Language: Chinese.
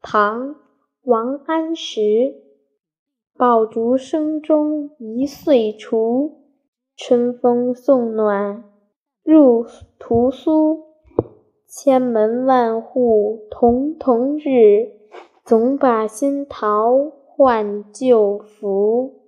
唐王安石。爆竹声中一岁除春风送暖入屠苏。千门万户曈曈日总把新桃换旧符。